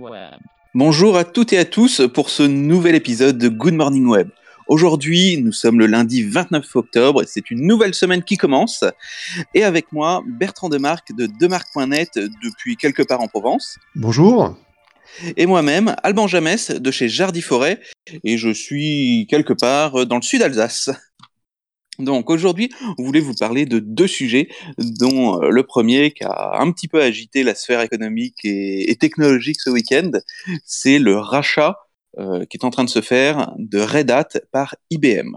Web. Bonjour à toutes et à tous pour ce nouvel épisode de Good Morning Web. Aujourd'hui, nous sommes le lundi 29 octobre et c'est une nouvelle semaine qui commence. Et avec moi, Bertrand Demarque de Demarque.net depuis quelque part en Provence. Bonjour. Et moi-même, Alban Jamès de chez Jardy Forêt et je suis quelque part dans le sud Alsace. Donc aujourd'hui, on voulait vous parler de deux sujets, dont euh, le premier qui a un petit peu agité la sphère économique et, technologique ce week-end, c'est le rachat euh, qui est en train de se faire de Red Hat par IBM.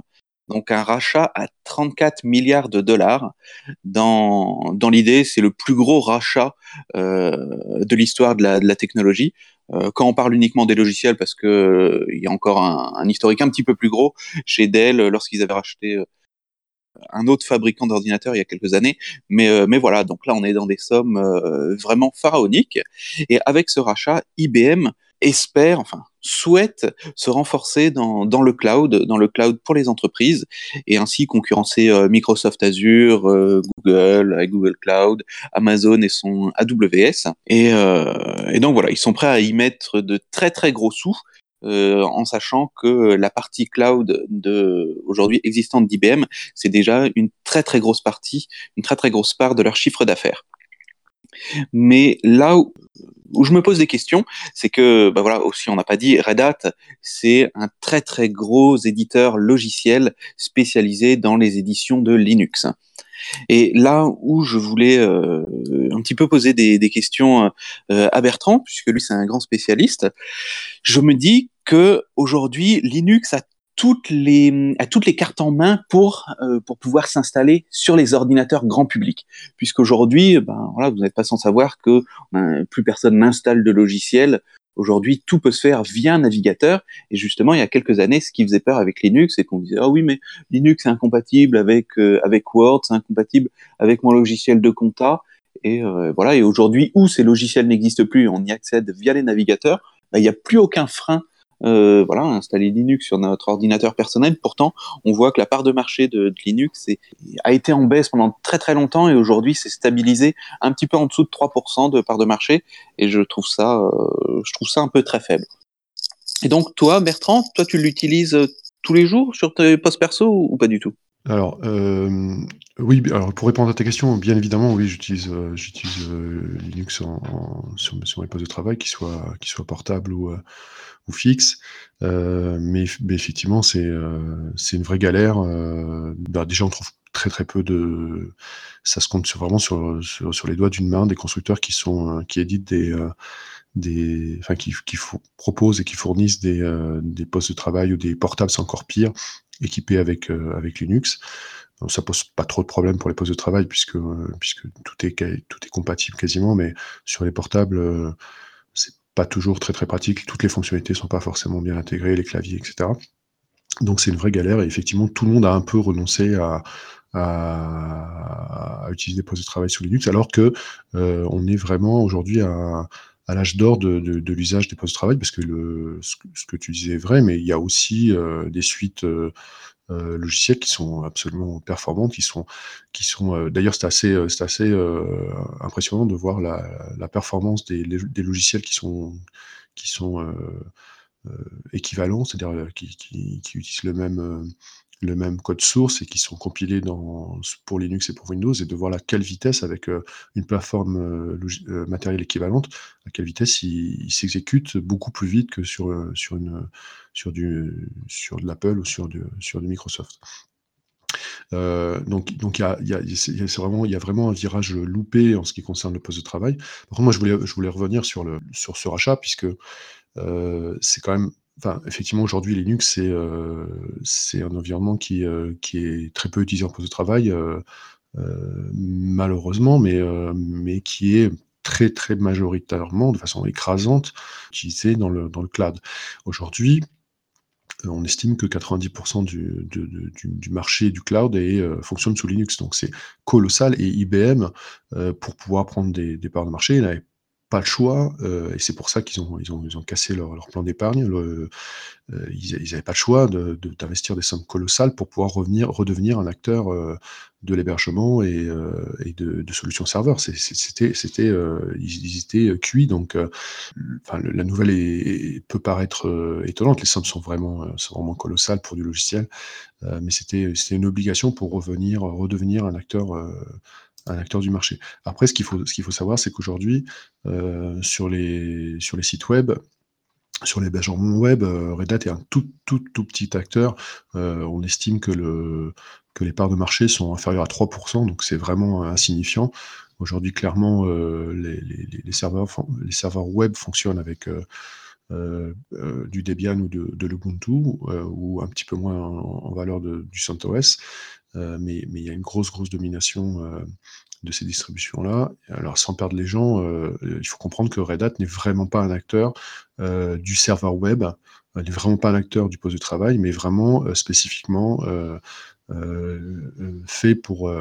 Donc un rachat à 34 milliards de dollars. Dans, l'idée, c'est le plus gros rachat euh, de l'histoire de la, technologie. Euh, quand on parle uniquement des logiciels, parce que il y a encore un, un, historique un petit peu plus gros chez Dell lorsqu'ils avaient racheté un autre fabricant d'ordinateurs il y a quelques années. Mais, euh, mais voilà, donc là, on est dans des sommes euh, vraiment pharaoniques. Et avec ce rachat, IBM espère, enfin, souhaite se renforcer dans, dans le cloud, dans le cloud pour les entreprises, et ainsi concurrencer euh, Microsoft Azure, Google avec Google Cloud, Amazon et son AWS. Et, et donc voilà, ils sont prêts à y mettre de très très gros sous euh, en sachant que la partie cloud de aujourd'hui existante d'IBM, c'est déjà une très très grosse partie, une très très grosse part de leur chiffre d'affaires. Mais là où, où, je me pose des questions, c'est que, bah voilà, aussi on n'a pas dit, Red Hat, c'est un très très gros éditeur logiciel spécialisé dans les éditions de Linux. Et là où je voulais euh, un petit peu poser des, des questions euh, à Bertrand, puisque lui c'est un grand spécialiste, je me dis que aujourd'hui Linux a toutes les a toutes les cartes en main pour euh, pour pouvoir s'installer sur les ordinateurs grand public puisqu'aujourd'hui ben voilà vous n'êtes pas sans savoir que ben, plus personne n'installe de logiciel Aujourd'hui, tout peut se faire via un navigateur. Et justement, il y a quelques années, ce qui faisait peur avec Linux, c'est qu'on disait ah oui, mais Linux est incompatible avec euh, avec Word, c'est incompatible avec mon logiciel de compta. Et euh, voilà. Et aujourd'hui, où ces logiciels n'existent plus, on y accède via les navigateurs. Ben, il n'y a plus aucun frein euh, voilà, installer Linux sur notre ordinateur personnel. Pourtant, on voit que la part de marché de, Linux a été en baisse pendant très très longtemps et aujourd'hui c'est stabilisé un petit peu en dessous de 3% de part de marché et je trouve ça, euh, je trouve ça un peu très faible. Et donc toi, Bertrand, toi tu l'utilises tous les jours sur tes postes perso ou pas du tout? Alors, euh, oui, alors pour répondre à ta question, bien évidemment, oui, j'utilise euh, j'utilise euh, Linux en, sur, sur, mes postes de travail, qu'ils soient, qu'ils soient portables ou, euh, ou fixes. Euh, mais, mais, effectivement, c'est c'est une vraie galère. Bah, déjà, on trouve très très peu de. Ça se compte sur, vraiment sur, sur, sur les doigts d'une main des constructeurs qui sont qui éditent des des, enfin, qui, qui proposent et qui fournissent des, des postes de travail ou des portables, c'est encore pire, équipés avec, euh, avec Linux. Donc, ça pose pas trop de problèmes pour les postes de travail puisque, euh, puisque tout, est, tout est compatible quasiment, mais sur les portables, euh, c'est pas toujours très très pratique. Toutes les fonctionnalités sont pas forcément bien intégrées, les claviers, etc. Donc c'est une vraie galère et effectivement tout le monde a un peu renoncé à, à, utiliser des postes de travail sous Linux alors que euh, on est vraiment aujourd'hui à, à l'âge d'or de, l'usage des postes de travail, parce que ce, que, tu disais est vrai, mais il y a aussi euh, des suites euh, euh, logicielles qui sont absolument performantes, qui sont, qui sont d'ailleurs c'est assez, assez impressionnant de voir la, performance des, logiciels qui sont, qui sont équivalents, c'est-à-dire qui, utilisent le même le même code source et qui sont compilés dans, pour Linux et pour Windows et de voir à quelle vitesse, avec euh, une plateforme euh, euh, matérielle équivalente, à quelle vitesse il, il s'exécute beaucoup plus vite que sur, sur, une, sur, du, sur de l'Apple ou sur du, sur du Microsoft. Donc, donc il y a, y a, c'est vraiment, il y a vraiment un virage loupé en ce qui concerne le poste de travail. Par contre, moi, je voulais, je voulais revenir sur, le, sur ce rachat, puisque c'est quand même Effectivement, aujourd'hui, Linux, c'est euh, un environnement qui, euh, qui est très peu utilisé en poste de travail, euh, malheureusement, mais, qui est très, très majoritairement, de façon écrasante, utilisé dans le, dans le cloud. Aujourd'hui, on estime que 90% du, marché du cloud fonctionne sous Linux. Donc c'est colossal et IBM, pour pouvoir prendre des, parts de marché, n'avait pas le choix, et c'est pour ça qu'ils ont, ils ont, ils ont cassé leur, leur plan d'épargne. ils n'avaient pas le choix d'investir de, des sommes colossales pour pouvoir revenir, redevenir un acteur de l'hébergement et, et de, de, solutions serveurs. C'était, c'était, ils, étaient cuits. Donc, enfin, la nouvelle est, peut paraître étonnante. Les sommes sont vraiment, sont vraiment colossales pour du logiciel, mais c'était, c'était une obligation pour revenir, redevenir un acteur un acteur du marché. Après, ce qu'il faut, ce qu'il faut savoir, c'est qu'aujourd'hui, euh, sur, les, sur les sites web, sur l'hébergement web, euh, Red Hat est un tout, tout, tout petit acteur. Euh, on estime que, le, que les parts de marché sont inférieures à 3%, donc c'est vraiment insignifiant. Aujourd'hui, clairement, les, les, les, serveurs, les serveurs web fonctionnent avec du Debian ou de, l'Ubuntu, ou un petit peu moins en, valeur de, du CentOS. Euh, mais, il y a une grosse, grosse domination euh, de ces distributions-là. Alors, sans perdre les gens, euh, il faut comprendre que Red Hat n'est vraiment pas un acteur du serveur web, n'est vraiment pas un acteur du poste de travail, mais vraiment spécifiquement fait pour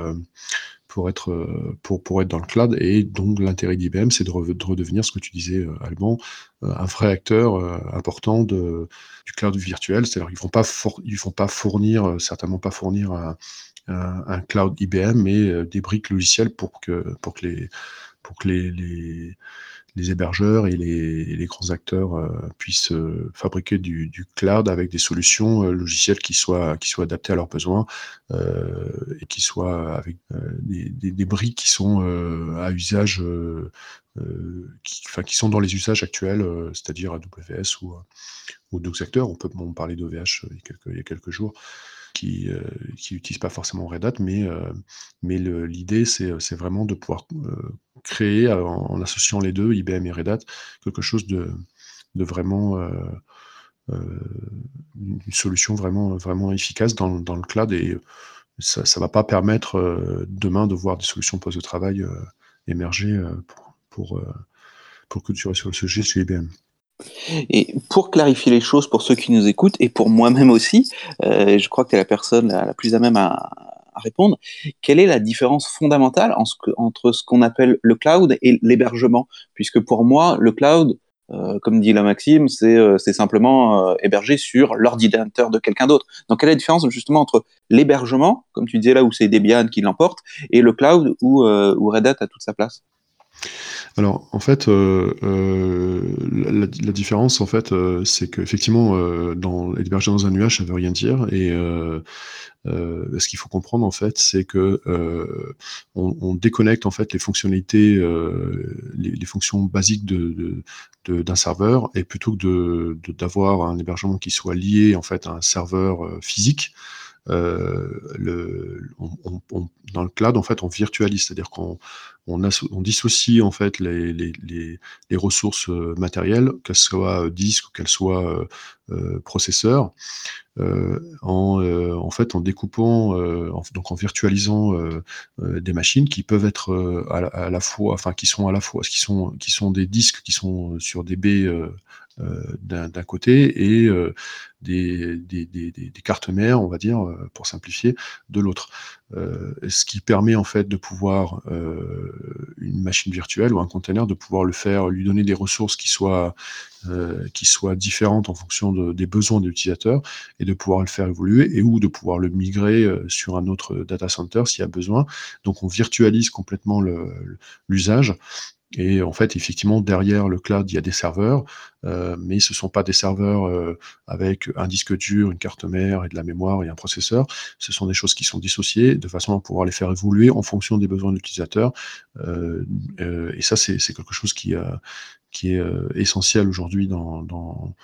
pour être, pour, pour être dans le cloud. Et donc, l'intérêt d'IBM, c'est de, redevenir, ce que tu disais, Alban, un vrai acteur important de, du cloud virtuel. C'est-à-dire qu'ils ne vont pas fournir, certainement pas fournir un, un, cloud IBM, mais des briques logicielles pour que, pour que les, pour que les, les hébergeurs et les, grands acteurs euh, puissent euh, fabriquer du, cloud avec des solutions euh, logicielles qui soient, qui soient adaptées à leurs besoins et qui soient avec des, briques qui sont à usage, qui, qui sont dans les usages actuels, c'est-à-dire AWS ou, ou d'autres acteurs. On peut on parler d'OVH il, y a quelques jours qui n'utilisent pas forcément Red Hat, mais, mais l'idée, c'est vraiment de pouvoir créer, en, associant les deux, IBM et Red Hat, quelque chose de, de vraiment une solution vraiment, vraiment efficace dans, dans le cloud et ça ne va pas permettre demain de voir des solutions post de travail émerger pour, pour, pour culturer sur le sujet chez IBM. Et pour clarifier les choses pour ceux qui nous écoutent et pour moi-même aussi, euh, je crois que tu es la personne la, plus à même à, répondre, quelle est la différence fondamentale entre ce qu'on appelle le cloud et l'hébergement? Puisque pour moi, le cloud, euh, comme dit la Maxime, c'est euh, simplement hébergé sur l'ordinateur de quelqu'un d'autre. Donc quelle est la différence justement entre l'hébergement, comme tu disais là où c'est Debian qui l'emporte, et le cloud où Red Hat a toute sa place? Alors, en fait, euh, euh, la, différence, en fait, euh, c'est qu'effectivement, dans dans un nuage, ça veut rien dire. Et ce qu'il faut comprendre, en fait, c'est que on, on, déconnecte en fait les fonctionnalités, les, fonctions basiques d'un serveur, et plutôt que d'avoir un hébergement qui soit lié en fait à un serveur physique. Euh, dans le cloud, en fait, on virtualise, c'est-à-dire qu'on on, on, dissocie en fait les, ressources euh, matérielles, qu'elles soient euh, disques ou qu'elles soient processeurs, en, découpant, en, donc en virtualisant des machines qui peuvent être à, fois, enfin qui sont à la fois, qui sont qui sont des disques qui sont sur des baies d'un côté et euh, des, des, des, des, cartes mères, on va dire, euh, pour simplifier, de l'autre. ce qui permet en fait de pouvoir une machine virtuelle ou un container de pouvoir le faire, lui donner des ressources qui soient qui différentes en fonction de, des besoins de l'utilisateur et de pouvoir le faire évoluer et ou de pouvoir le migrer sur un autre data center s'il y a besoin. Donc on virtualise complètement l'usage et en fait, effectivement, derrière le cloud, il y a des serveurs, euh, mais ce ne sont pas des serveurs euh, avec un disque dur, une carte mère et de la mémoire et un processeur. Ce sont des choses qui sont dissociées de façon à pouvoir les faire évoluer en fonction des besoins de l'utilisateur. Euh, euh et ça, c'est quelque chose qui, qui est essentiel aujourd'hui dans, dans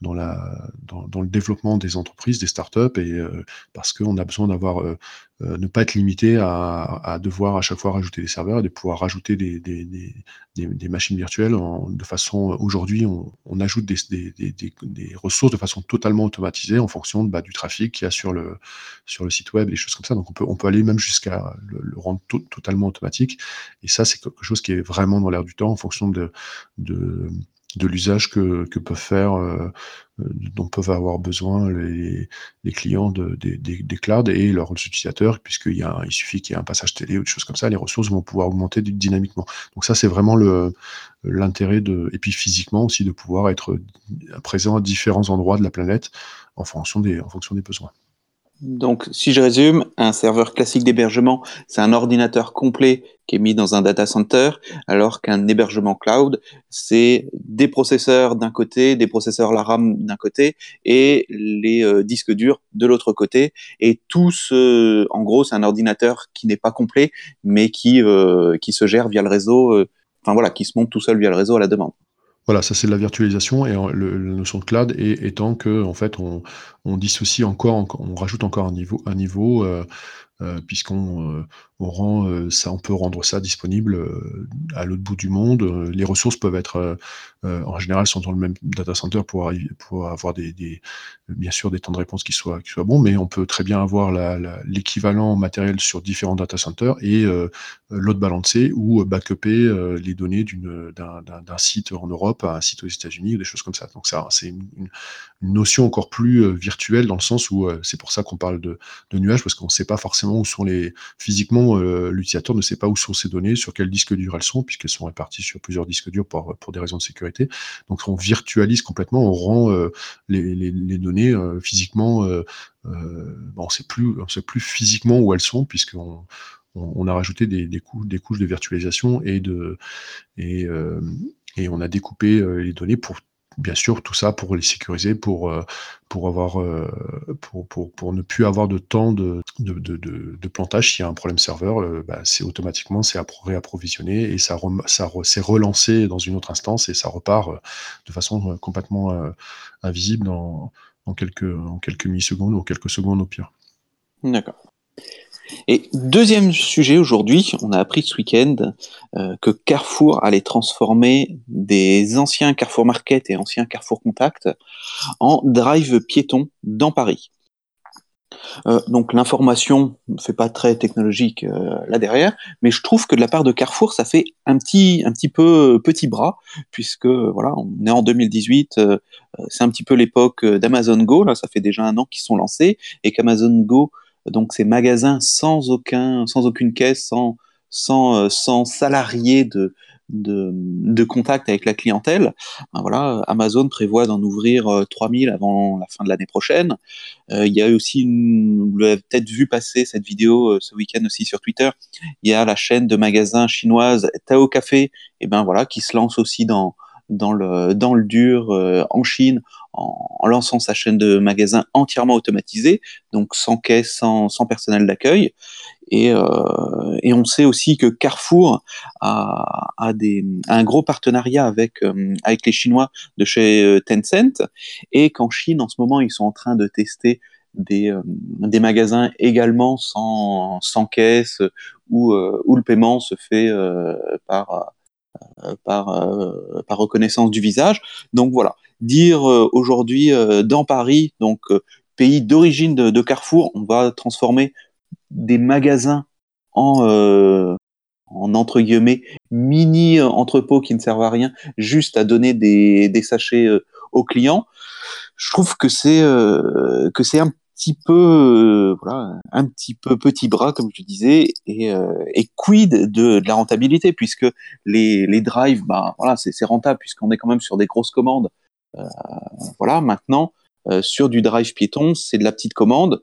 dans, le développement des entreprises, des startups, et euh, parce qu'on a besoin d'avoir, euh, euh, ne pas être limité à, devoir à chaque fois rajouter des serveurs et de pouvoir rajouter des, machines virtuelles de façon. Aujourd'hui, on, ajoute des, ressources de façon totalement automatisée en fonction bah, du trafic qu'il y a sur le, site web, des choses comme ça. Donc, on peut, aller même jusqu'à le, rendre totalement automatique. Et ça, c'est quelque chose qui est vraiment dans l'air du temps en fonction de de l'usage que, peuvent faire, euh, euh, dont peuvent avoir besoin les, clients de, des, clouds et leurs utilisateurs, puisqu'il il suffit qu'il y ait un passage télé ou des choses comme ça, les ressources vont pouvoir augmenter dynamiquement. Donc ça, c'est vraiment l'intérêt de, et puis physiquement aussi, de pouvoir être présent à différents endroits de la planète en fonction des, en fonction des besoins. Donc, si je résume, un serveur classique d'hébergement, c'est un ordinateur complet qui est mis dans un data center, alors qu'un hébergement cloud, c'est des processeurs d'un côté, des processeurs la RAM d'un côté, et les euh, disques durs de l'autre côté. Et tout ce, en gros, c'est un ordinateur qui n'est pas complet, mais qui, euh, qui se gère via le réseau, euh, enfin voilà, qui se monte tout seul via le réseau à la demande. Voilà, ça c'est de la virtualisation et le, la notion de cloud est, étant que en fait on, on dissocie encore, on rajoute encore un niveau, un niveau euh, puisqu'on euh, rend euh, ça, on peut rendre ça disponible euh, à l'autre bout du monde. Les ressources peuvent être, en général, sont dans le même data center pour, avoir des, bien sûr des temps de réponse qui soient, qui bons, mais on peut très bien avoir l'équivalent matériel sur différents data centers et l'autre balancer ou backuper les données d'un site en Europe à un site aux États-Unis ou des choses comme ça. Donc ça, c'est une, une, notion encore plus virtuelle dans le sens où c'est pour ça qu'on parle de, de nuages parce qu'on ne sait pas forcément où sont les physiquement euh, l'utilisateur ne sait pas où sont ces données, sur quel disque dur elles sont, puisqu'elles sont réparties sur plusieurs disques durs pour, pour des raisons de sécurité. Donc on virtualise complètement, on rend euh, les, les, données euh, physiquement, on sait plus, sait plus physiquement où elles sont, puisqu'on on, a rajouté des, des, couches, des couches de virtualisation et de et, et on a découpé les données pour bien sûr, tout ça pour les sécuriser, pour, pour, avoir, pour, pour, pour, ne plus avoir de temps de, de, plantage. S'il y a un problème serveur, euh, bah, c'est automatiquement c'est réapprovisionné et ça, c'est relancé dans une autre instance et ça repart de façon complètement invisible en, quelques, quelques millisecondes ou quelques secondes au pire. D'accord. Et deuxième sujet aujourd'hui, on a appris ce week-end euh, que Carrefour allait transformer des anciens Carrefour Market et anciens Carrefour Contact en drive piéton dans Paris. Euh, donc l'information ne fait pas très technologique euh, là derrière, mais je trouve que de la part de Carrefour, ça fait un petit, un petit peu petit bras, puisque voilà, on est en 2018, euh, c'est un petit peu l'époque d'Amazon Go, là ça fait déjà un an qu'ils sont lancés, et qu'Amazon Go donc ces magasins sans aucun, sans aucune caisse, sans, sans, euh, sans salariés de, de, contact avec la clientèle. Ben voilà, Amazon prévoit d'en ouvrir 3000 euh, avant la fin de l'année prochaine. Euh, il y a aussi, vous l'avez peut-être vu passer cette vidéo euh, ce week-end aussi sur Twitter, il y a la chaîne de magasins chinoise Tao Café, et ben voilà, qui se lance aussi dans, dans le, dans le dur en Chine en, en, lançant sa chaîne de magasins entièrement automatisée, donc sans caisse, sans, sans personnel d'accueil. Et, euh, et, on sait aussi que Carrefour a, un gros partenariat avec, euh, avec les Chinois de chez euh, Tencent, et qu'en Chine, en ce moment, ils sont en train de tester des, des magasins également sans, sans caisse, où, où le paiement se fait par par, par reconnaissance du visage. Donc voilà, dire aujourd'hui dans Paris, donc pays d'origine de, Carrefour, on va transformer des magasins en, euh, en entre guillemets mini entrepôts qui ne servent à rien, juste à donner des, des sachets euh, aux clients. Je trouve que c'est euh, que c'est un petit peu, euh, voilà, un petit peu petit bras, comme je disais, et, euh, et quid de, de, la rentabilité, puisque les, les drives, bah, voilà, c'est rentable, puisqu'on est quand même sur des grosses commandes. Euh, voilà, maintenant, euh, sur du drive piéton, c'est de la petite commande,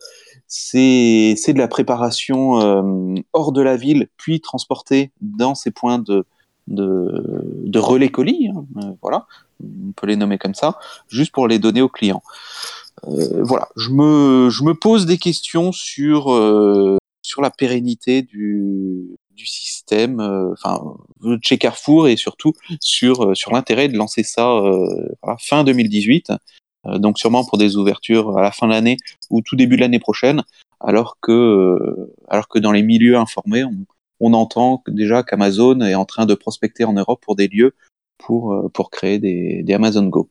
c'est de la préparation euh, hors de la ville, puis transportée dans ces points de, de, de relais colis, hein, euh, voilà, on peut les nommer comme ça, juste pour les donner aux clients. Euh, voilà, je me, je me pose des questions sur, euh, sur la pérennité du, du système, euh, enfin, chez Carrefour et surtout sur, sur l'intérêt de lancer ça voilà, fin 2018, donc sûrement pour des ouvertures à la fin de l'année ou tout début de l'année prochaine, alors que, alors que dans les milieux informés, on, entend déjà qu'Amazon est en train de prospecter en Europe pour des lieux pour, pour créer des, des Amazon Go.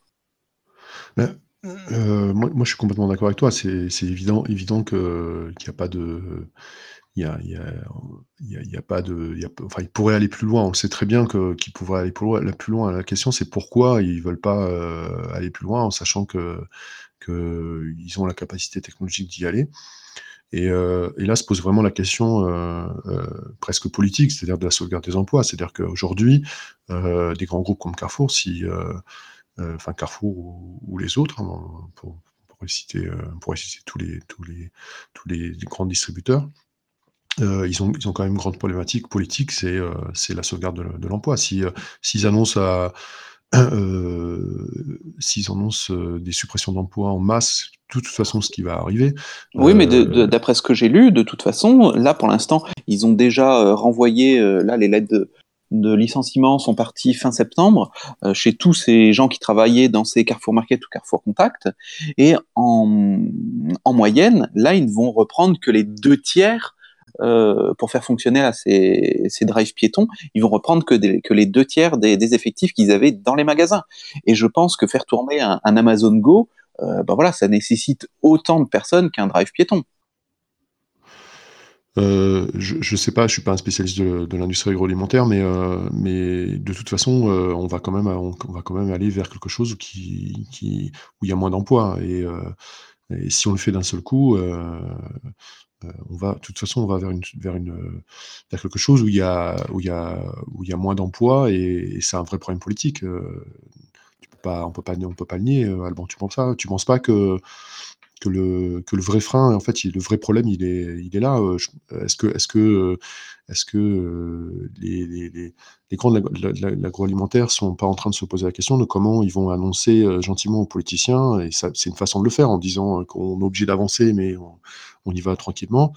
Euh, moi, je suis complètement d'accord avec toi. C'est évident, évident qu'il n'y a pas de il y a, pas de, enfin, ils pourraient aller plus loin. On sait très bien qu'ils pourraient aller plus loin. La, question, c'est pourquoi ils veulent pas euh, aller plus loin, en sachant que qu'ils ont la capacité technologique d'y aller. Et, euh, là se pose vraiment la question euh, presque politique, c'est-à-dire de la sauvegarde des emplois. C'est-à-dire qu'aujourd'hui, des grands groupes comme Carrefour, si, enfin Carrefour ou, les autres, hein, pour, pour, citer, pour citer tous les, tous les, tous les grands distributeurs, euh, ils, ont, ils ont quand même une grande problématique politique, c'est euh, la sauvegarde de, de l'emploi. Si, euh, s'ils annoncent à, s'ils annoncent des suppressions d'emplois en masse, de toute façon, ce qui va arriver. Oui, mais d'après ce que j'ai lu, de toute façon, là pour l'instant, ils ont déjà renvoyé là les lettres de, de licenciement sont parties fin septembre euh, chez tous ces gens qui travaillaient dans ces Carrefour Market ou Carrefour Contact. Et en, en moyenne, là, ils ne vont reprendre que les deux tiers euh, pour faire fonctionner ces, drives piétons, ils vont reprendre que, les deux tiers des, effectifs qu'ils avaient dans les magasins. Et je pense que faire tourner un, Amazon Go, euh, ben voilà, ça nécessite autant de personnes qu'un drive piéton. Euh, je ne sais pas, je suis pas un spécialiste de, l'industrie agroalimentaire, mais, de toute façon, on va quand même, aller vers quelque chose où il y a moins d'emplois. Et, si on le fait d'un seul coup, euh, euh, on va, de toute façon, on va vers une, vers une, vers quelque chose où il y a, où il y a, où il y a moins d'emplois, et, c'est un vrai problème politique. tu peux pas, on peut pas, on peut pas le nier. Alban, tu penses ça Tu penses pas que que le, que le vrai frein, en fait, le vrai problème, il est, il est là. Euh, est-ce que, est-ce que, est-ce que euh, les, les, les, grands de l'agroalimentaire sont pas en train de se poser la question de comment ils vont annoncer euh, gentiment aux politiciens, et c'est une façon de le faire en disant qu'on est obligé d'avancer, mais on, y va tranquillement.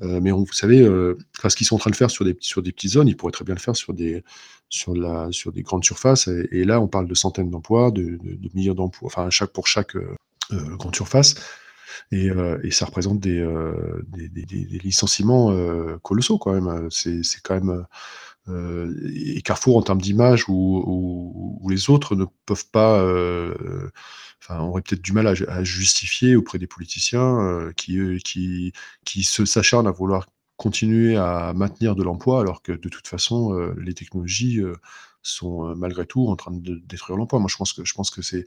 Euh, mais on, vous savez, euh, ce qu'ils sont en train de faire sur des, sur des petites zones, ils pourraient très bien le faire sur des, sur la, sur des grandes surfaces. Et, là, on parle de centaines d'emplois, de, de, milliers d'emplois, enfin, chaque, pour chaque euh, grande surface. Et, euh, et, ça représente des, euh, licenciements euh, colossaux quand même. C'est quand même et Carrefour en termes d'image où, les autres ne peuvent pas, enfin, auraient peut-être du mal à, justifier auprès des politiciens qui, qui, s'acharnent à vouloir continuer à maintenir de l'emploi alors que de toute façon les technologies sont malgré tout en train de détruire l'emploi. Moi, je pense que je pense que c'est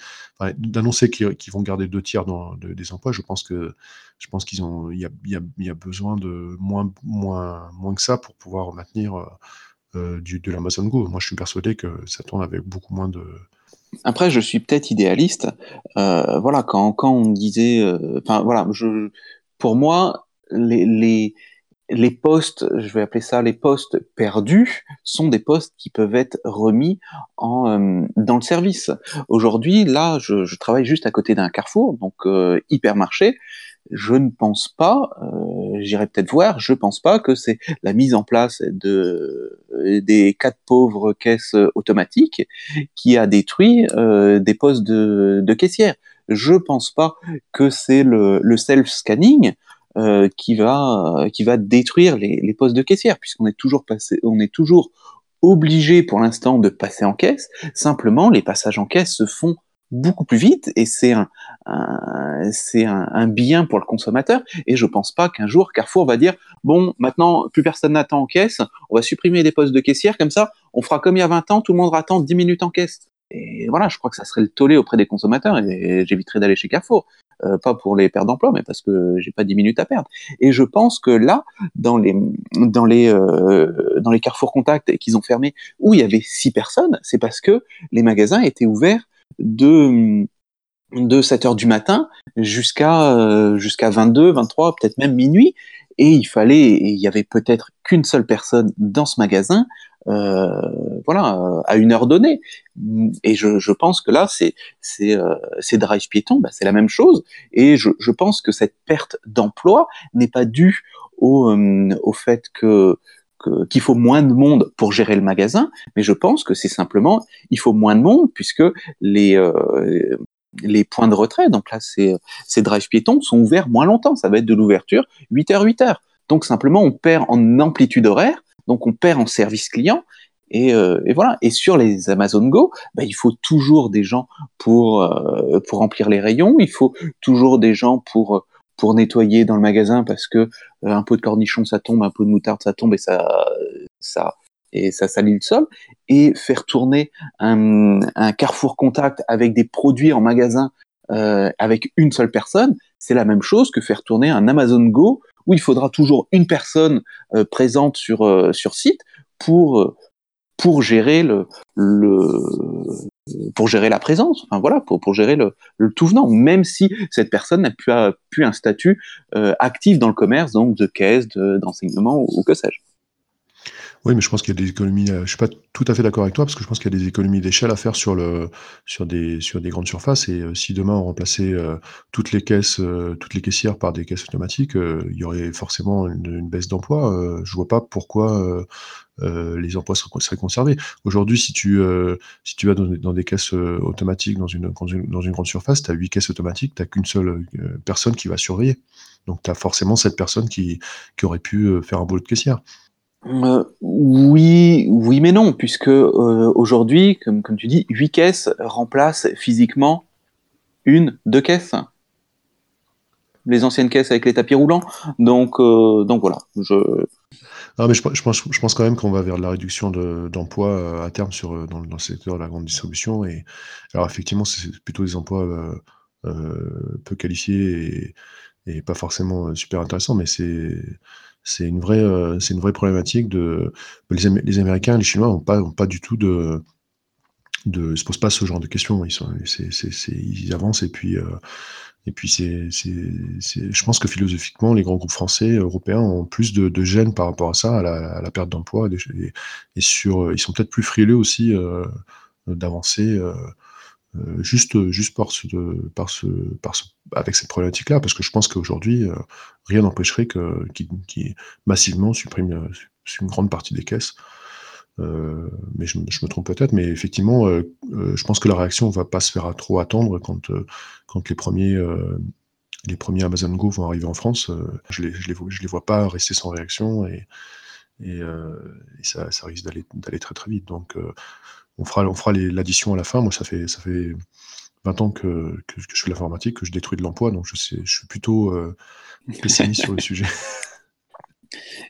d'annoncer qu'ils qu vont garder deux tiers des emplois. Je pense que je pense qu'ils ont il y a, y, y a, besoin de moins moins moins que ça pour pouvoir maintenir du, de l'Amazon Go. Moi, je suis persuadé que ça tourne avec beaucoup moins de après, je suis peut-être idéaliste. Voilà, quand, quand on disait, enfin voilà, je, pour moi, les, les, les postes, je vais appeler ça les postes perdus, sont des postes qui peuvent être remis en, euh, dans le service. Aujourd'hui, là, je, je, travaille juste à côté d'un carrefour, donc euh, hypermarché. Je ne pense pas, euh, j'irai peut-être voir, je pense pas que c'est la mise en place de des quatre pauvres caisses automatiques qui a détruit euh, des postes de, de caissière. Je pense pas que c'est le, le self-scanning euh, qui va euh, qui va détruire les, les postes de caissière puisqu'on est toujours passé on est toujours obligé pour l'instant de passer en caisse. Simplement les passages en caisse se font beaucoup plus vite et c'est un, un c'est un, un, bien pour le consommateur. Et je pense pas qu'un jour Carrefour va dire bon maintenant plus personne n'attend en caisse on va supprimer les postes de caissière comme ça on fera comme il y a 20 ans tout le monde attend 10 minutes en caisse et voilà, je crois que ça serait le tollé auprès des consommateurs et j'éviterais d'aller chez Carrefour. Euh, pas pour les pertes d'emploi, mais parce que j'ai pas 10 minutes à perdre. Et je pense que là, dans les dans les euh, dans les Carrefour Contact qu'ils ont fermé, où il y avait six personnes, c'est parce que les magasins étaient ouverts de de 7 heures du matin jusqu'à euh, jusqu'à 22, 23, peut-être même minuit, et il fallait, et il y avait peut-être qu'une seule personne dans ce magasin voilà, à une heure donnée. Et je, je pense que là, c'est c'est euh, ces drive piétons, bah, c'est la même chose. Et je, je pense que cette perte d'emploi n'est pas due au, euh, au fait que qu'il faut moins de monde pour gérer le magasin, mais je pense que c'est simplement il faut moins de monde puisque les euh, les points de retrait, donc là c'est ces drive piétons sont ouverts moins longtemps, ça va être de l'ouverture 8h 8h. Donc simplement on perd en amplitude horaire donc on perd en service client. Et, euh, et voilà. Et sur les Amazon Go, bah, il faut toujours des gens pour euh, pour remplir les rayons. Il faut toujours des gens pour pour nettoyer dans le magasin parce que un pot de cornichon ça tombe, un pot de moutarde ça tombe et ça ça et ça salit le sol, et faire tourner un, un Carrefour Contact avec des produits en magasin euh, avec une seule personne, c'est la même chose que faire tourner un Amazon Go où il faudra toujours une personne euh, présente sur euh, sur site pour euh, pour gérer le, le pour gérer la présence, enfin voilà, pour, gérer le, tout venant, même si cette personne n'a plus, un statut actif dans le commerce, donc de caisse, d'enseignement ou que sais-je. Oui, mais je pense qu'il y a des économies. Euh, je suis pas tout à fait d'accord avec toi parce que je pense qu'il y a des économies d'échelle à faire sur le sur des sur des grandes surfaces et euh, si demain on remplaçait euh, toutes les caisses toutes les caissières par des caisses automatiques, il y aurait forcément une, baisse d'emplois. Euh, je vois pas pourquoi les emplois seraient, conservés. Aujourd'hui, si tu si tu vas dans, des caisses automatiques dans une, dans une grande surface, tu as huit caisses automatiques, tu qu'une seule personne qui va surveiller. Donc tu as forcément cette personne qui qui aurait pu faire un boulot de caissière. Euh, oui, oui, mais non, puisque euh, aujourd'hui, comme, tu dis, 8 caisses remplacent physiquement une, deux caisses. Les anciennes caisses avec les tapis roulants. Donc, euh, donc voilà. Je... Mais je, pense, quand même qu'on va vers la réduction d'emplois à terme sur, dans, dans, le secteur de la grande distribution. Et, alors, effectivement, c'est plutôt des emplois peu qualifiés et, et, pas forcément super intéressants, mais c'est c'est une vraie, euh, c'est une vraie problématique de les, les Américains, les Chinois n'ont pas, pas du tout de, de se posent pas ce genre de questions. Ils sont, c'est, c'est, ils avancent et puis, euh, et puis c'est, je pense que philosophiquement, les grands groupes français, européens ont plus de, de gêne par rapport à ça, à la, perte d'emploi et, et, sur, ils sont peut-être plus frileux aussi euh, d'avancer. Euh, euh, juste, juste par ce, par ce, par ce, avec cette problématique-là, parce que je pense qu'aujourd'hui, euh, rien n'empêcherait que, qui, massivement supprime euh, une grande partie des caisses. mais je, me trompe peut-être, mais effectivement, je pense que la réaction va pas se faire à trop attendre quand, quand les premiers, les premiers Amazon Go vont arriver en France. je les, je les, je les vois pas rester sans réaction et, et, ça, ça, risque d'aller, d'aller très très vite. Donc, on fera, on fera l'addition à la fin. Moi, ça fait, ça fait 20 ans que, que, je fais l'informatique, que je détruis de l'emploi, donc je, sais, je suis plutôt euh, pessimiste sur le sujet.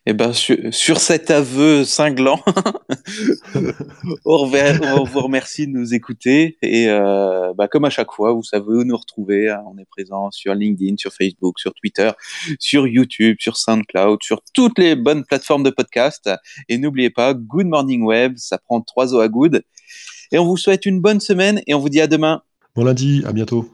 Et eh ben sur, cet aveu cinglant, on, vous remercie de nous écouter et euh, bah, comme à chaque fois, vous savez où nous retrouver. Hein. on est présent sur LinkedIn, sur Facebook, sur Twitter, sur YouTube, sur SoundCloud, sur toutes les bonnes plateformes de podcast. Et n'oubliez pas, Good Morning Web, ça prend trois os à good. Et on vous souhaite une bonne semaine et on vous dit à demain. Bon lundi, à bientôt.